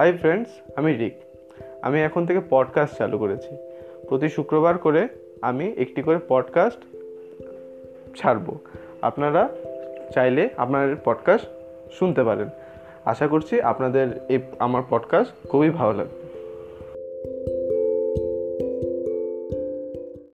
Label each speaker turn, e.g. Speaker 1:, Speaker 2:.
Speaker 1: Hi friends আমি রিক। আমি এখন থেকে পডকাস্ট চালু করেছি। প্রতি শুক্রবার করে আমি একটি করে পডকাস্ট ছাড়ব। আপনারা চাইলে আপনার পডকাস্ট শুনতে পারেন। আশা করছি আপনাদের এই, আমার পডকাস্ট খুবই ভালো লাগবে।